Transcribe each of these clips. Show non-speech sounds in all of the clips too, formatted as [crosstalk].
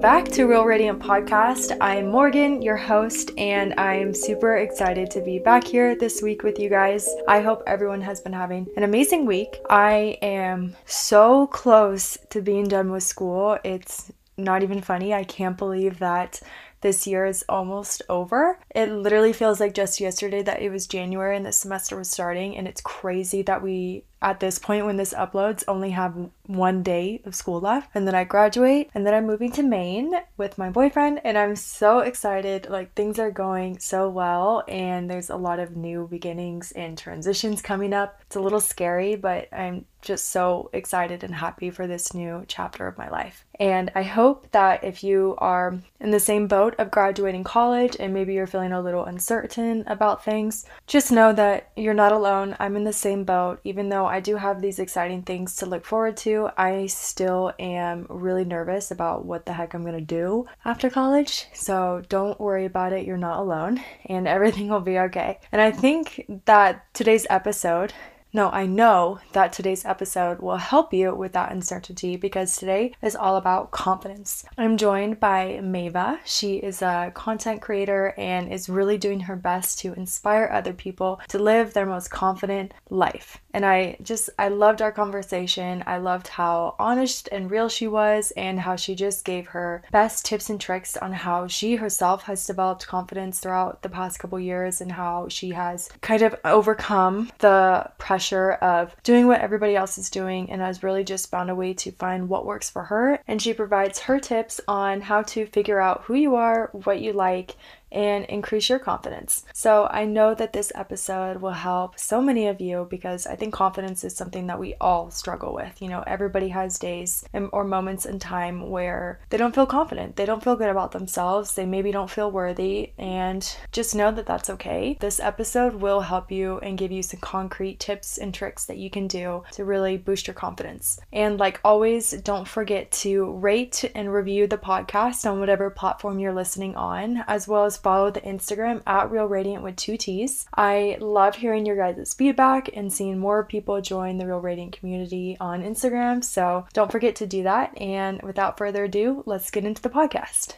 back to Real Radiant Podcast. I'm Morgan, your host, and I'm super excited to be back here this week with you guys. I hope everyone has been having an amazing week. I am so close to being done with school. It's not even funny. I can't believe that this year is almost over. It literally feels like just yesterday that it was January and the semester was starting, and it's crazy that we at this point when this uploads only have one day of school left and then I graduate and then I'm moving to Maine with my boyfriend and I'm so excited like things are going so well and there's a lot of new beginnings and transitions coming up. It's a little scary but I'm just so excited and happy for this new chapter of my life. And I hope that if you are in the same boat of graduating college and maybe you're feeling a little uncertain about things, just know that you're not alone. I'm in the same boat even though I do have these exciting things to look forward to, I still am really nervous about what the heck I'm gonna do after college. So don't worry about it, you're not alone, and [laughs] everything will be okay. And I think that today's episode no, I know that today's episode will help you with that uncertainty because today is all about confidence. I'm joined by Maeva. She is a content creator and is really doing her best to inspire other people to live their most confident life. And I just, I loved our conversation. I loved how honest and real she was and how she just gave her best tips and tricks on how she herself has developed confidence throughout the past couple years and how she has kind of overcome the pressure of doing what everybody else is doing and has really just found a way to find what works for her. And she provides her tips on how to figure out who you are, what you like, and increase your confidence. So, I know that this episode will help so many of you because I think confidence is something that we all struggle with. You know, everybody has days or moments in time where they don't feel confident, they don't feel good about themselves, they maybe don't feel worthy, and just know that that's okay. This episode will help you and give you some concrete tips and tricks that you can do to really boost your confidence. And like always, don't forget to rate and review the podcast on whatever platform you're listening on, as well as follow the Instagram at Real Radiant with two T's. I love hearing your guys' feedback and seeing more people join the Real Radiant community on Instagram. So don't forget to do that. And without further ado, let's get into the podcast.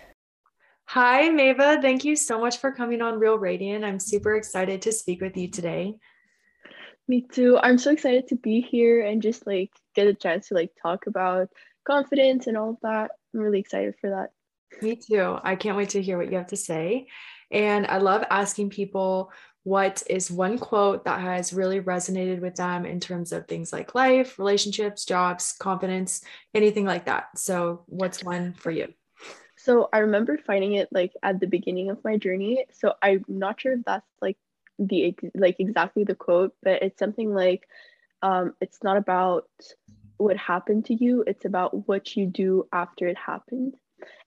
Hi, Maeva. Thank you so much for coming on Real Radiant. I'm super excited to speak with you today. Me too. I'm so excited to be here and just like get a chance to like talk about confidence and all of that. I'm really excited for that. Me too. I can't wait to hear what you have to say. And I love asking people what is one quote that has really resonated with them in terms of things like life, relationships, jobs, confidence, anything like that. So, what's one for you? So, I remember finding it like at the beginning of my journey. So, I'm not sure if that's like the like exactly the quote, but it's something like um, it's not about what happened to you, it's about what you do after it happened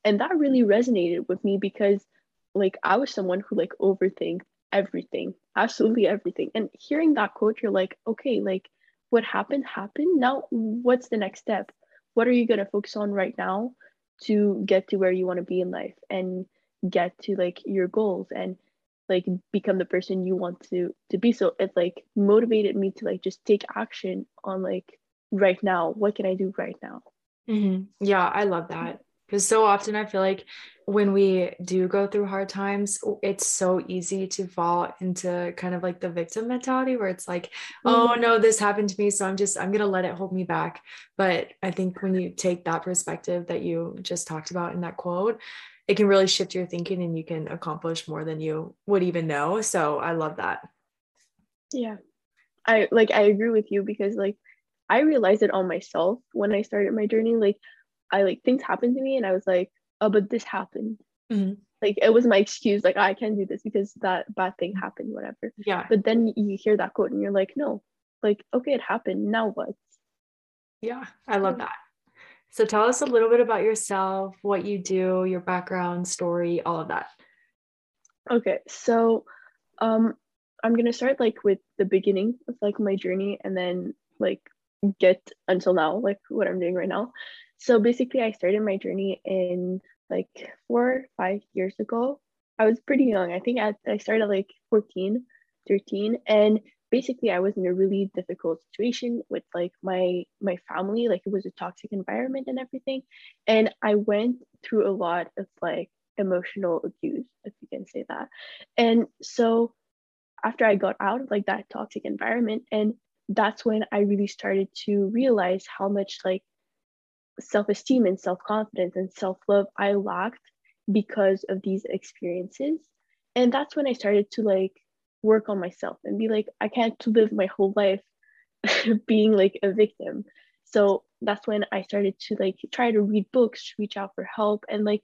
and that really resonated with me because like i was someone who like overthink everything absolutely everything. And hearing that quote you're like okay like what happened happened. Now what's the next step? What are you going to focus on right now to get to where you want to be in life and get to like your goals and like become the person you want to to be? So it like motivated me to like just take action on like right now. What can i do right now? Mm-hmm. yeah i love that because so often I feel like when we do go through hard times, it's so easy to fall into kind of like the victim mentality where it's like, oh mm-hmm. no, this happened to me. So I'm just, I'm going to let it hold me back. But I think when you take that perspective that you just talked about in that quote, it can really shift your thinking and you can accomplish more than you would even know. So I love that. Yeah. I like, I agree with you because like, I realized it on myself when I started my journey. Like, I like things happened to me and I was like, oh, but this happened. Mm-hmm. Like it was my excuse, like oh, I can't do this because that bad thing happened, whatever. Yeah. But then you hear that quote and you're like, no, like okay, it happened. Now what? Yeah, I love that. So tell us a little bit about yourself, what you do, your background, story, all of that. Okay, so um I'm gonna start like with the beginning of like my journey and then like get until now, like what I'm doing right now. So basically, I started my journey in like four, five years ago. I was pretty young. I think I, I started like 14, 13. And basically I was in a really difficult situation with like my my family, like it was a toxic environment and everything. And I went through a lot of like emotional abuse, if you can say that. And so after I got out of like that toxic environment, and that's when I really started to realize how much like self-esteem and self-confidence and self-love I lacked because of these experiences. And that's when I started to like work on myself and be like, I can't live my whole life [laughs] being like a victim. So that's when I started to like try to read books, reach out for help, and like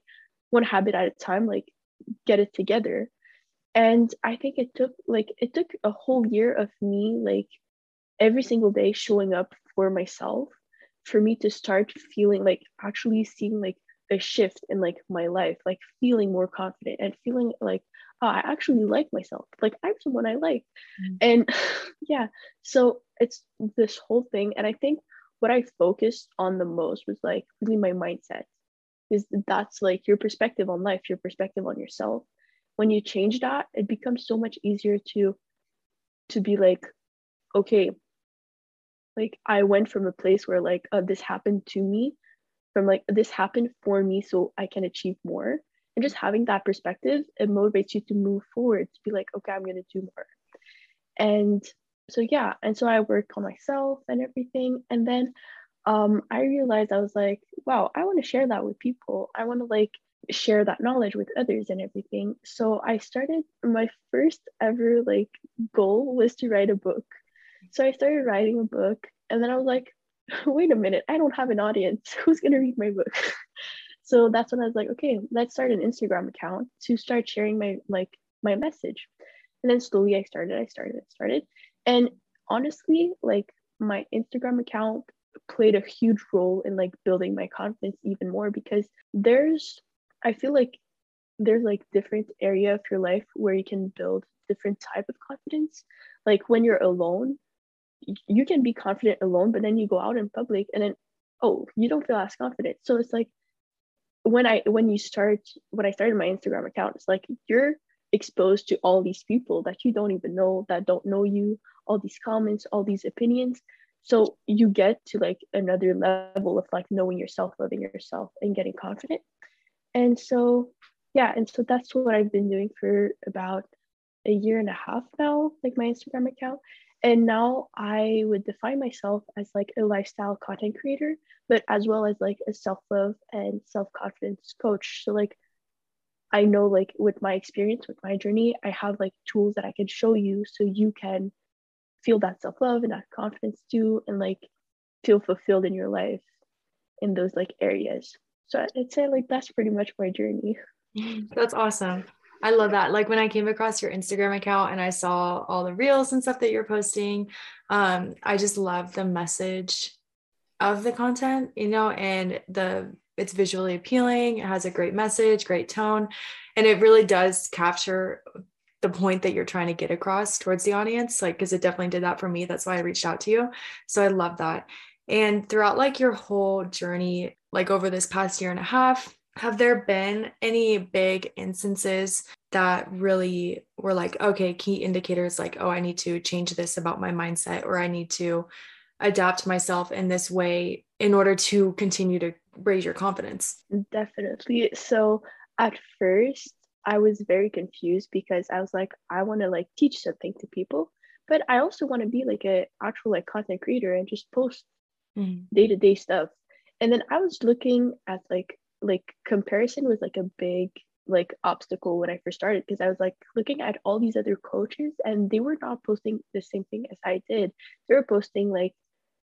one habit at a time, like get it together. And I think it took like it took a whole year of me like every single day showing up for myself for me to start feeling like actually seeing like a shift in like my life, like feeling more confident and feeling like oh, I actually like myself. Like I'm someone I like. Mm-hmm. And [laughs] yeah, so it's this whole thing. And I think what I focused on the most was like really my mindset. Is that's like your perspective on life, your perspective on yourself. When you change that, it becomes so much easier to to be like, okay, like I went from a place where like uh, this happened to me, from like this happened for me, so I can achieve more. And just having that perspective it motivates you to move forward to be like okay i'm going to do more. And so yeah and so i worked on myself and everything. And then um, i realized i was like wow i want to share that with people. I want to like share that knowledge with others and everything. So i started my first ever like goal was to write a book so i started writing a book and then i was like [laughs] wait a minute i don't have an audience. [laughs] Who's going to read my book? [laughs] So that's when i was like okay let's start an instagram account to start sharing my like my message. And then slowly i started i started i started. And honestly like my instagram account played a huge role in like building my confidence even more because there's i feel like there's like different area of your life where you can build different type of confidence. Like when you're alone you can be confident alone but then you go out in public and then oh you don't feel as confident so it's like when I when you start when I started my Instagram account, it's like you're exposed to all these people that you don't even know that don't know you, all these comments, all these opinions. So you get to like another level of like knowing yourself, loving yourself, and getting confident. And so yeah, and so that's what I've been doing for about a year and a half now, like my Instagram account and now i would define myself as like a lifestyle content creator but as well as like a self-love and self-confidence coach. So like i know like with my experience with my journey i have like tools that i can show you so you can feel that self-love and that confidence too and like feel fulfilled in your life in those like areas. So i'd say like that's pretty much my journey. [laughs] That's awesome I love that. Like when I came across your Instagram account and I saw all the reels and stuff that you're posting, um, I just love the message of the content, you know, and the it's visually appealing. It has a great message, great tone, and it really does capture the point that you're trying to get across towards the audience. Like, because it definitely did that for me. That's why I reached out to you. So I love that. And throughout like your whole journey, like over this past year and a half, have there been any big instances that really were like okay key indicators like oh i need to change this about my mindset or i need to adapt myself in this way in order to continue to raise your confidence? Definitely. So at first i was very confused because i was like i want to like teach something to people but i also want to be like a actual like content creator and just post mm-hmm. day-to-day stuff. And then i was looking at like like comparison was like a big like obstacle when I first started because I was like looking at all these other coaches and they were not posting the same thing as I did. They were posting like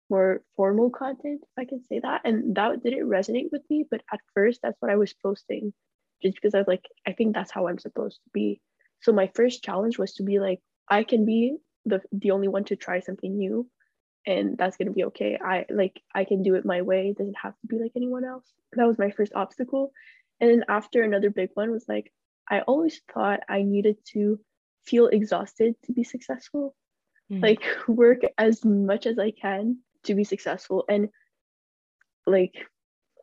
more formal content, if I can say that. And that didn't resonate with me. But at first, that's what I was posting just because I was like, I think that's how I'm supposed to be. So my first challenge was to be like, I can be the the only one to try something new and that's gonna be okay. I like I can do it my way. It doesn't have to be like anyone else. That was my first obstacle. And then after another big one was like I always thought I needed to feel exhausted to be successful. Mm. Like [laughs] work as much as I can to be successful. And like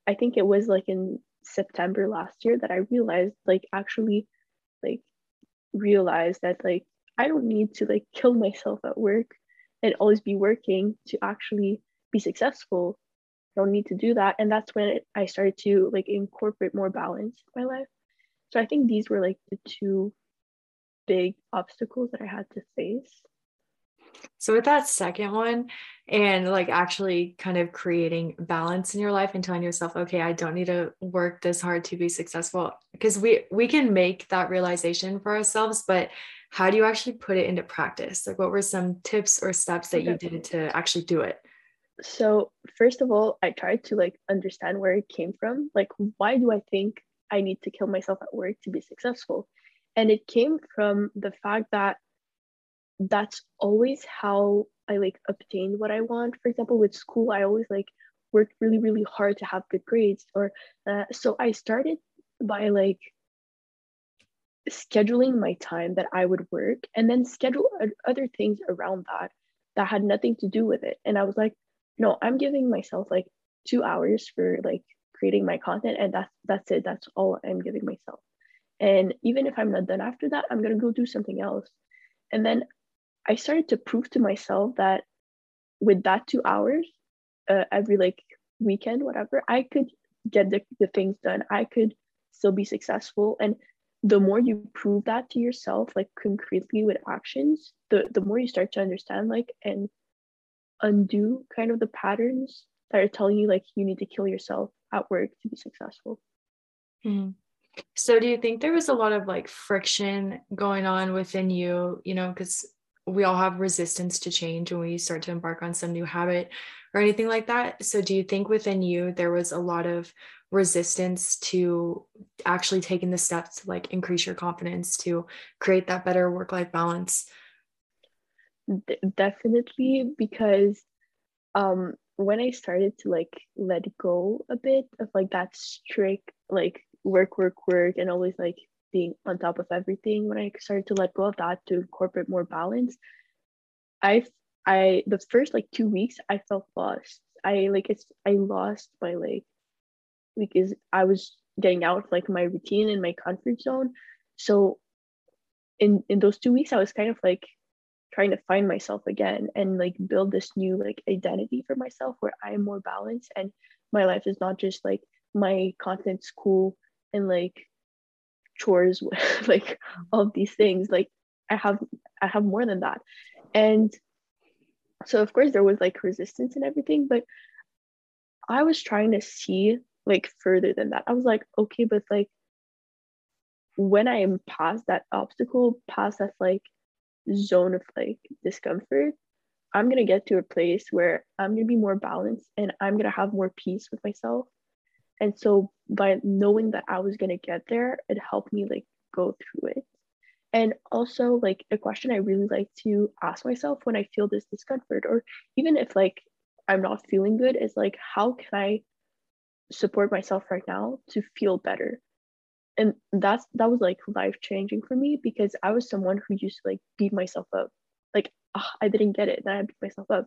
I think it was like in September last year that I realized like actually like realized that like I don't need to like kill myself at work and always be working to actually be successful. I don't need to do that. And that's when I started to like incorporate more balance in my life. So I think these were like the two big obstacles that I had to face. So with that second one and like actually kind of creating balance in your life and telling yourself, okay, I don't need to work this hard to be successful because we we can make that realization for ourselves, but how do you actually put it into practice? Like what were some tips or steps that okay. you did to actually do it? So, first of all, I tried to like understand where it came from. Like why do I think I need to kill myself at work to be successful? And it came from the fact that that's always how I like obtained what I want. For example, with school, I always like worked really, really hard to have good grades. Or uh, so I started by like scheduling my time that I would work and then schedule other things around that that had nothing to do with it. And I was like, no, I'm giving myself like two hours for like creating my content and that's that's it. That's all I'm giving myself. And even if I'm not done after that, I'm gonna go do something else. And then I started to prove to myself that with that two hours uh, every like weekend, whatever, I could get the, the things done. I could still be successful. And the more you prove that to yourself, like concretely with actions, the, the more you start to understand like and undo kind of the patterns that are telling you like you need to kill yourself at work to be successful. Mm-hmm. So do you think there was a lot of like friction going on within you, you know, because we all have resistance to change when we start to embark on some new habit or anything like that. So, do you think within you there was a lot of resistance to actually taking the steps to like increase your confidence to create that better work life balance? D- definitely, because um, when I started to like let go a bit of like that strict like work, work, work, and always like being on top of everything when i started to let go of that to incorporate more balance i i the first like two weeks i felt lost i like it's i lost my like because i was getting out of like my routine and my comfort zone. So in in those two weeks i was kind of like trying to find myself again and like build this new like identity for myself where i am more balanced and my life is not just like my content school and like chores [laughs] like all these things. Like i have i have more than that. And so of course there was like resistance and everything but i was trying to see like further than that. I was like okay but like when i am past that obstacle past that like zone of like discomfort i'm to get to a place where i'm to be more balanced and i'm to have more peace with myself. And so by knowing that i was to get there it helped me like go through it. And also like a question i really like to ask myself when i feel this discomfort or even if like i'm not feeling good is like how can i support myself right now to feel better. And that's that was like life changing for me because i was someone who used to like beat myself up. Like oh, i didn't get it then i beat myself up.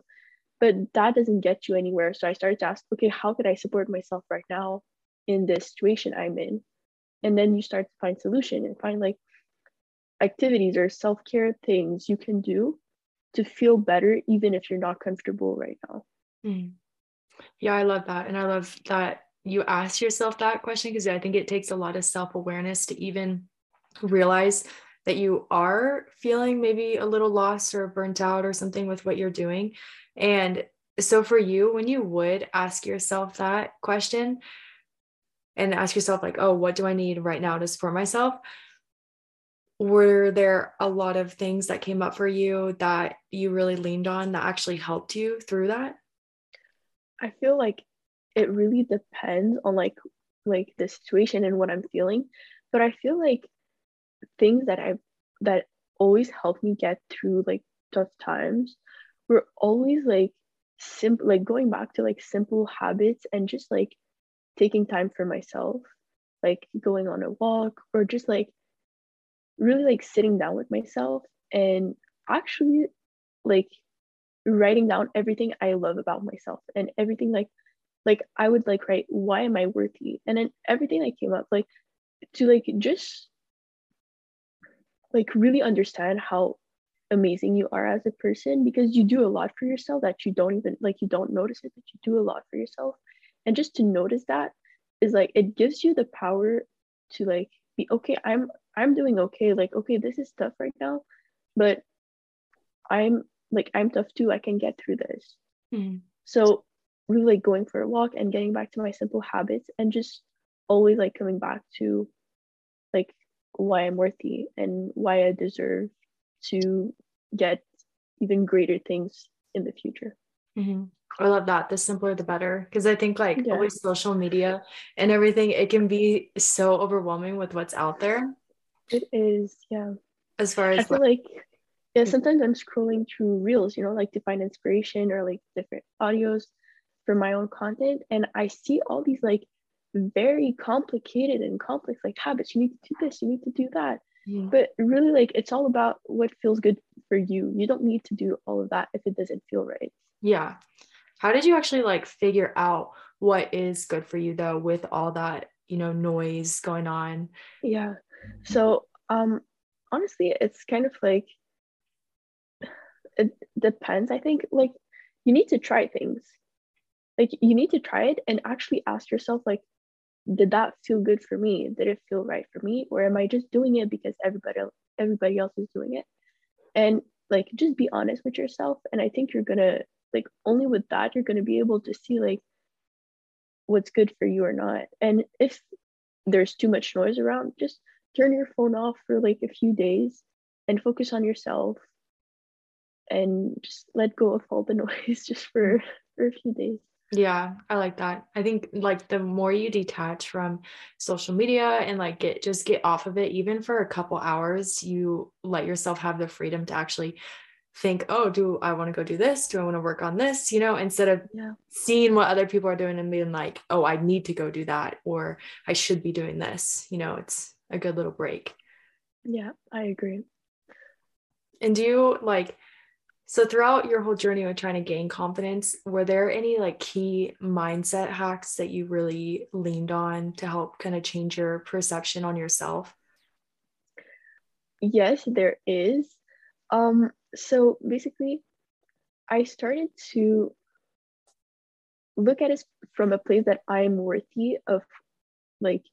But that doesn't get you anywhere. So i started to ask okay how could i support myself right now in this situation i'm in? And then you start to find solution and find like activities or self-care things you can do to feel better even if you're not comfortable right now. Mm. yeah i love that. And i love that you ask yourself that question because i think it takes a lot of self-awareness to even realize that you are feeling maybe a little lost or burnt out or something with what you're doing and so for you, when you would ask yourself that question and ask yourself, like, oh, what do I need right now to support myself? Were there a lot of things that came up for you that you really leaned on that actually helped you through that? I feel like it really depends on like like the situation and what I'm feeling. But I feel like things that I've that always help me get through like tough times we're always like simple like going back to like simple habits and just like taking time for myself like going on a walk or just like really like sitting down with myself and actually like writing down everything I love about myself and everything like like I would like write why am I worthy? And then everything that came up like to like just like really understand how amazing you are as a person because you do a lot for yourself that you don't even like you don't notice it but you do a lot for yourself. And just to notice that is like it gives you the power to like be okay i'm i'm doing okay. Like okay this is tough right now but i'm like i'm tough too. I can get through this. Mm-hmm. so really like going for a walk and getting back to my simple habits and just always like coming back to like why i'm worthy and why i deserve to get even greater things in the future mm-hmm. I love that. The simpler, the better. Because I think, like, yeah. always social media and everything, it can be so overwhelming with what's out there. It is, yeah. As far as I feel like, yeah, sometimes I'm scrolling through reels, you know, like to find inspiration or like different audios for my own content. And I see all these like very complicated and complex like habits. You need to do this, you need to do that. Mm. But really, like, it's all about what feels good for you. You don't need to do all of that if it doesn't feel right. Yeah. How did you actually like figure out what is good for you though with all that, you know, noise going on? Yeah. So, um honestly, it's kind of like [sighs] it depends. I think like you need to try things. Like you need to try it and actually ask yourself like did that feel good for me? Did it feel right for me or am I just doing it because everybody everybody else is doing it? And like just be honest with yourself and I think you're to like only with that you're to be able to see like what's good for you or not and if there's too much noise around just turn your phone off for like a few days and focus on yourself and just let go of all the [laughs] noise just for for a few days yeah i like that i think like the more you detach from social media and like get just get off of it even for a couple hours you let yourself have the freedom to actually think, oh, do I want to go do this? Do I want to work on this? You know, instead of yeah. seeing what other people are doing and being like, oh, I need to go do that or I should be doing this. You know, it's a good little break. Yeah, I agree. And do you like, so throughout your whole journey of trying to gain confidence, were there any like key mindset hacks that you really leaned on to help kind of change your perception on yourself? Yes, there is. Um, so basically, I started to look at it from a place that I'm worthy of like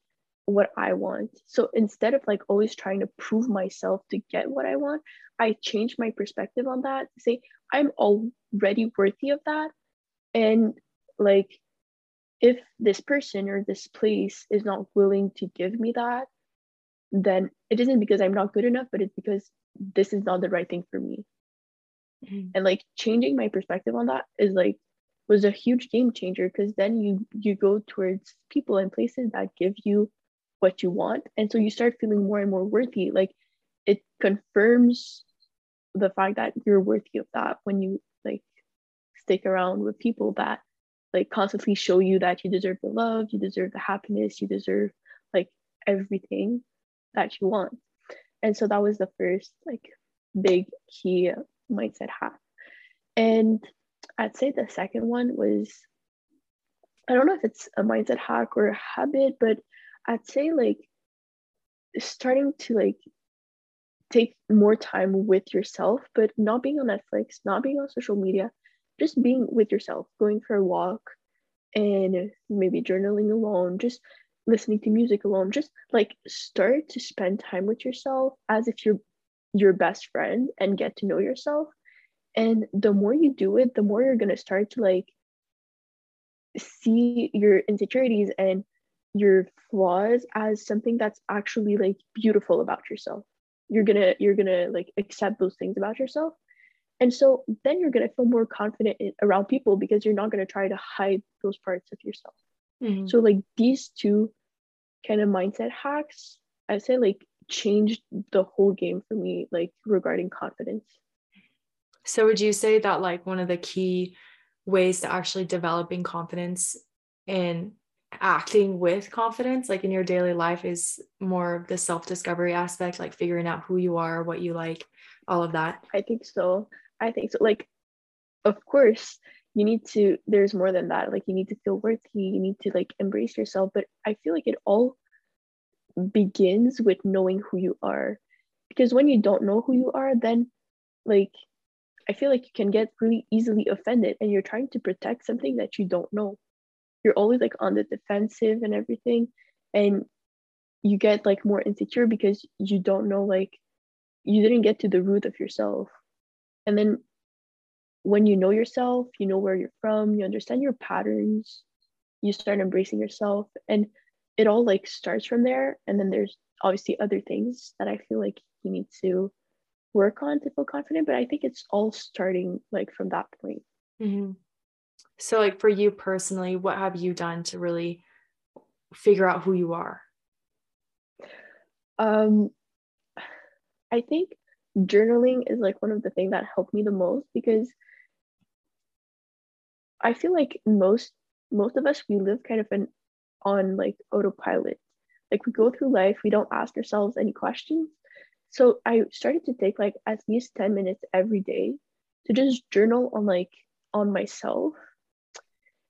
what I want. So instead of like always trying to prove myself to get what I want, I changed my perspective on that to say I'm already worthy of that. And like if this person or this place is not willing to give me that, then it isn't because I'm not good enough, but it's because this is not the right thing for me mm-hmm. and like changing my perspective on that is like was a huge game changer because then you you go towards people and places that give you what you want. And so you start feeling more and more worthy. Like it confirms the fact that you're worthy of that when you like stick around with people that like constantly show you that you deserve the love you deserve the happiness you deserve like everything that you want. And so that was the first like big key mindset hack. And i'd say the second one was i don't know if it's a mindset hack or a habit but i'd say like starting to like take more time with yourself but not being on netflix not being on social media just being with yourself going for a walk and maybe journaling alone just listening to music alone just like start to spend time with yourself as if you're your best friend and get to know yourself. And the more you do it the more you're going to start to like see your insecurities and your flaws as something that's actually like beautiful about yourself you're gonna you're gonna like accept those things about yourself and so then you're gonna feel more confident in, around people because you're not gonna try to hide those parts of yourself mm-hmm. so like these two kind of mindset hacks, I say like changed the whole game for me, like regarding confidence. So would you say that like one of the key ways to actually developing confidence and acting with confidence like in your daily life is more of the self-discovery aspect like figuring out who you are what you like all of that? I think so. I think so. Like of course you need to there's more than that. Like you need to feel worthy. You need to like embrace yourself. But i feel like it all begins with knowing who you are. Because when you don't know who you are then like I feel like you can get really easily offended and you're trying to protect something that you don't know. You're always like on the defensive and everything. And you get like more insecure because you don't know, like, you didn't get to the root of yourself. And then when you know yourself, you know where you're from, you understand your patterns, you start embracing yourself. And it all like starts from there. And then there's obviously other things that I feel like you need to work on to feel confident but i think it's all starting like from that point mm-hmm. So like for you personally what have you done to really figure out who you are? Um i think journaling is like one of the things that helped me the most because i feel like most most of us we live kind of an on like autopilot. Like we go through life we don't ask ourselves any questions. So I started to take like at least 10 minutes every day to just journal on like on myself.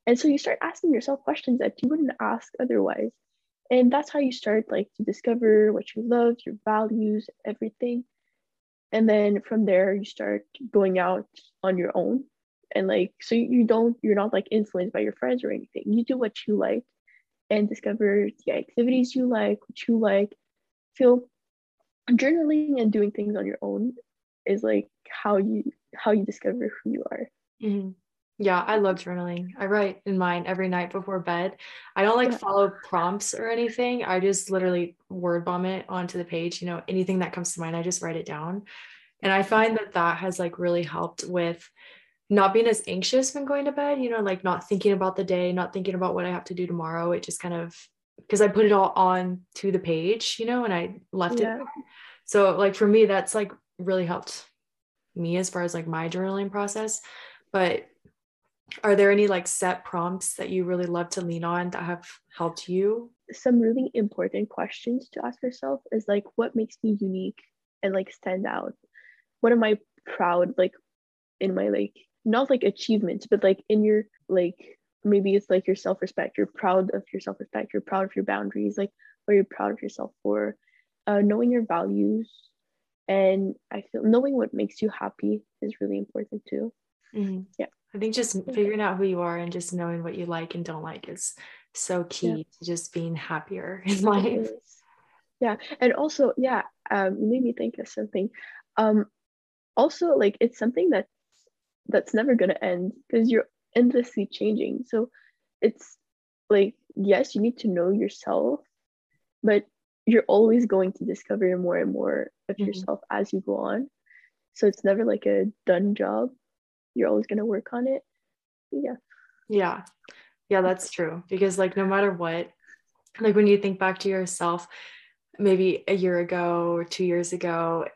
And so you start asking yourself questions that you wouldn't ask otherwise. And that's how you start like to discover what you love, your values, everything. And then from there you start going out on your own. And like so you don't you're not like influenced by your friends or anything. You do what you like and discover the activities you like, what you like, feel journaling and doing things on your own is like how you how you discover who you are mm-hmm. Yeah i love journaling. I write in mine every night before bed. I don't like follow prompts or anything. I just literally word vomit onto the page you know anything that comes to mind i just write it down. And i find that that has like really helped with not being as anxious when going to bed you know like not thinking about the day not thinking about what i have to do tomorrow. It just kind of because I put it all on to the page, you know, and I left yeah. it. So like for me, that's like really helped me as far as like my journaling process. But are there any like set prompts that you really love to lean on that have helped you? Some really important questions to ask yourself is like, what makes me unique and like stand out? What am I proud like in my like not like achievements, but like in your like maybe it's like your self-respect you're proud of your self-respect you're proud of your boundaries like or you're proud of yourself for uh, knowing your values and i feel knowing what makes you happy is really important too mm-hmm. yeah i think just figuring out who you are and just knowing what you like and don't like is so key yeah. to just being happier [laughs] in life yeah and also yeah um you made me think of something um also like it's something that's that's never going to end because you're endlessly changing. So it's like, yes, you need to know yourself, but you're always going to discover more and more of mm-hmm. yourself as you go on. So it's never like a done job. You're always going to work on it. Yeah. Yeah. Yeah, that's true. Because, like, no matter what, like when you think back to yourself, maybe a year ago or two years ago,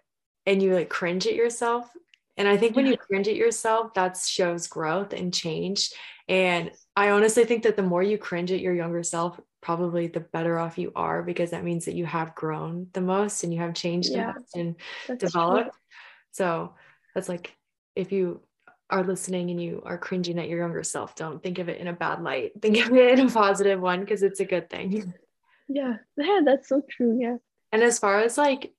and you like cringe at yourself, and I think when you cringe at yourself, that shows growth and change. And I honestly think that the more you cringe at your younger self, probably the better off you are because that means that you have grown the most and you have changed yeah, and developed. True. So that's like if you are listening and you are cringing at your younger self, don't think of it in a bad light. [laughs] Think of it in a positive one because it's a good thing. Yeah. Yeah, that's so true. Yeah. And as far as like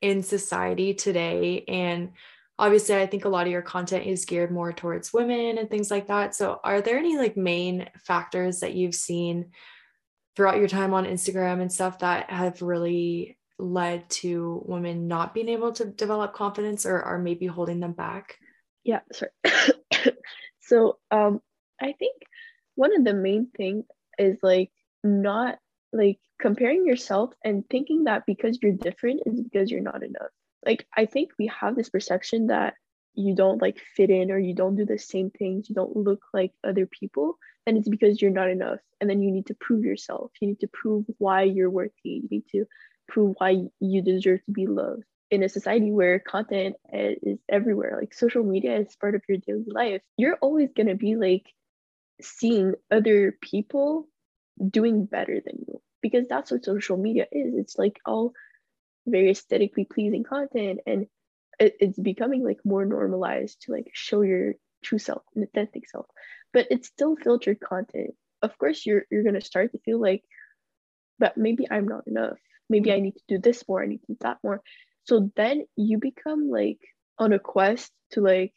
in society today and obviously i think a lot of your content is geared more towards women and things like that so are there any like main factors that you've seen throughout your time on instagram and stuff that have really led to women not being able to develop confidence or are maybe holding them back yeah sorry. [coughs] So um i think one of the main things is like not like comparing yourself and thinking that because you're different is because you're not enough. Like i think we have this perception that you don't like fit in or you don't do the same things you don't look like other people then it's because you're not enough. And then you need to prove yourself. You need to prove why you're worthy. You need to prove why you deserve to be loved in a society where content is everywhere like social media is part of your daily life you're always going to be like seeing other people doing better than you because that's what social media is. It's like all very aesthetically pleasing content and it, it's becoming like more normalized to like show your true self and authentic self. But it's still filtered content. Of course you're you're going to start to feel like but maybe i'm not enough. Maybe i need to do this more. I need to do that more so then you become like on a quest to like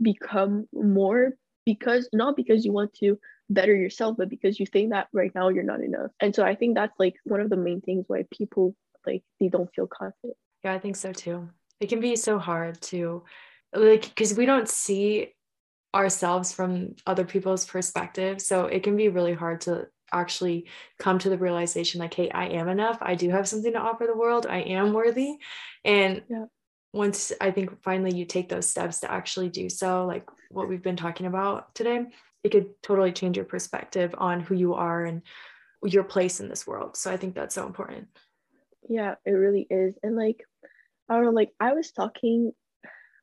become more because not because you want to better yourself but because you think that right now you're not enough. And so i think that's like one of the main things why people like they don't feel confident. Yeah i think so too. It can be so hard to like because we don't see ourselves from other people's perspective. So it can be really hard to actually come to the realization like hey i am enough. I do have something to offer the world. I am worthy. And yeah. once i think finally you take those steps to actually do so like what we've been talking about today it could totally change your perspective on who you are and your place in this world. So i think that's so important. Yeah it really is. And like i don't know like i was talking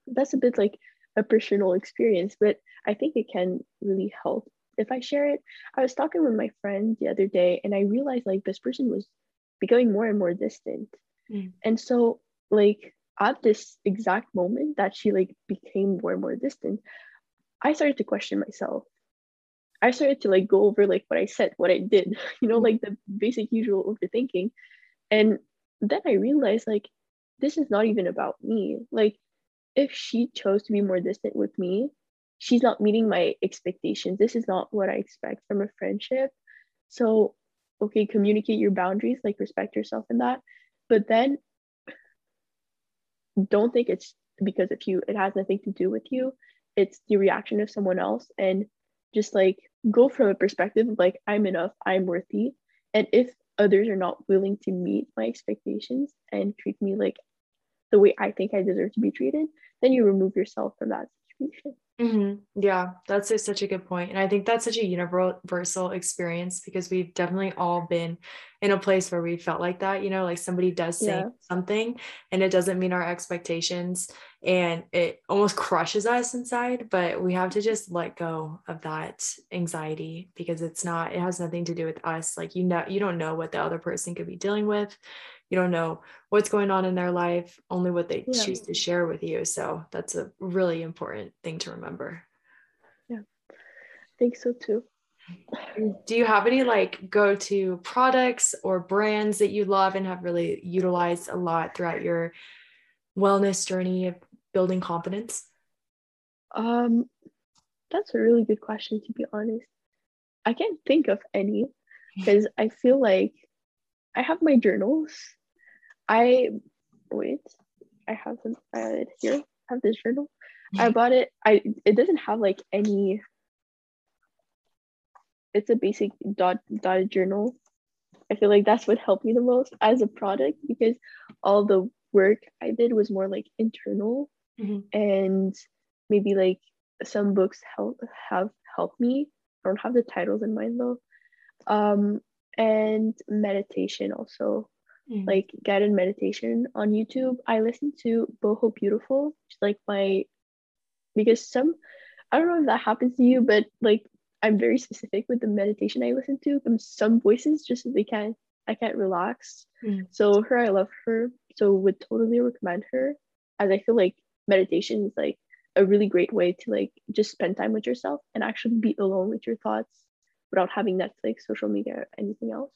that's a bit like a personal experience but i think it can really help if I share it, I was talking with my friend the other day and I realized like this person was becoming more and more distant. Mm. And so like at this exact moment that she like became more and more distant, I started to question myself. I started to like go over like what I said, what I did, [laughs] you know, like the basic usual overthinking. And then I realized like this is not even about me. Like if she chose to be more distant with me, she's not meeting my expectations. This is not what I expect from a friendship. So, okay, communicate your boundaries, like respect yourself in that. But then don't think it's because of you. It has nothing to do with you. It's the reaction of someone else. And just like go from a perspective of like, I'm enough, I'm worthy. And if others are not willing to meet my expectations and treat me like the way I think I deserve to be treated, then you remove yourself from that situation. Mm-hmm. Yeah, that's a, such a good point. And I think that's such a universal experience because we've definitely all been in a place where we felt like that, you know, like somebody does say yeah. something and it doesn't meet our expectations and it almost crushes us inside. But we have to just let go of that anxiety because it's not, it has nothing to do with us. Like, you know, you don't know what the other person could be dealing with you don't know what's going on in their life only what they yeah. choose to share with you. So that's a really important thing to remember. Yeah. I think so too. Do you have any like go-to products or brands that you love and have really utilized a lot throughout your wellness journey of building confidence? Um that's a really good question to be honest. I can't think of any [laughs] because i feel like i have my journals I wait. I have them uh, here. I have this journal. I bought it. I it doesn't have like any. It's a basic dot dotted journal. I feel like that's what helped me the most as a product because all the work I did was more like internal mm-hmm. and maybe like some books help have helped me. I don't have the titles in mind though. Um, and meditation also mm. like guided meditation on YouTube. I listen to Boho Beautiful, like my because some I don't know if that happens to you, but like I'm very specific with the meditation I listen to. Some voices just they can't I can't relax. Mm. So her, I love her. So would totally recommend her, as I feel like meditation is like a really great way to like just spend time with yourself and actually be alone with your thoughts without having Netflix, social media, or anything else.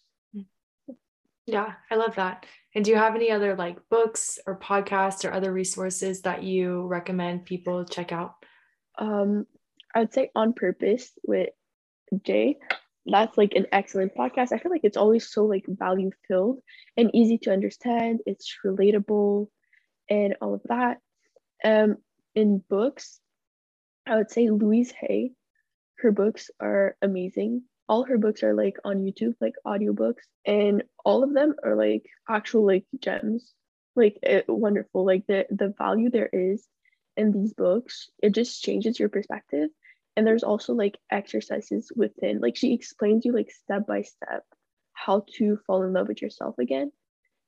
Yeah, I love that. And do you have any other like books or podcasts or other resources that you recommend people check out? Um, I would say On Purpose with Jay. That's like an excellent podcast. I feel like it's always so like value filled and easy to understand. It's relatable and all of that. Um, in books, I would say Louise Hay. Her books are amazing all her books are like on YouTube, like audiobooks, and all of them are like actual like gems, like it, wonderful. Like the the value there is in these books, it just changes your perspective. And there's also like exercises within, like she explains you like step by step how to fall in love with yourself again.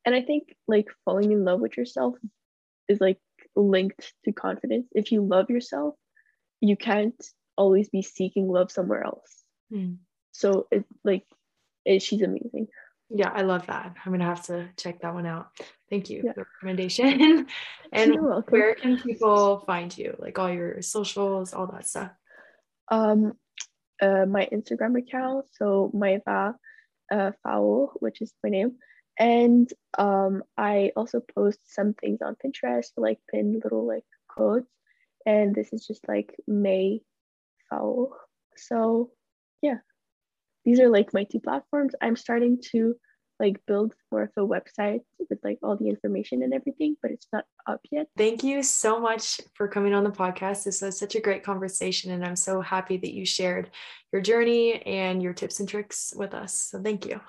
And I think like falling in love with yourself is like linked to confidence. If you love yourself, you can't always be seeking love somewhere else. Mm so it's like it, she's amazing. Yeah i love that. I'm gonna have to check that one out. Thank you yeah. for the recommendation. [laughs] And where can people find you? Like all your socials all that stuff. Um uh, my instagram account so my uh, Faour which is my name. And um i also post some things on pinterest like pin little like quotes. And this is just like Maeva Faour. So yeah, these are like my two platforms. I'm starting to like build more of a website with like all the information and everything, but it's not up yet. Thank you so much for coming on the podcast. This was such a great conversation, and I'm so happy that you shared your journey and your tips and tricks with us. So thank you.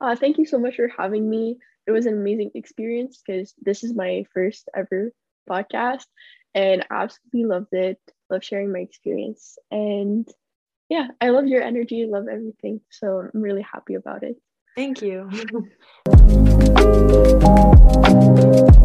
Uh, thank you so much for having me. It was an amazing experience because this is my first ever podcast, and I absolutely loved it. Love sharing my experience, and yeah, I love your energy. Love everything. So I'm really happy about it. Thank you. [laughs]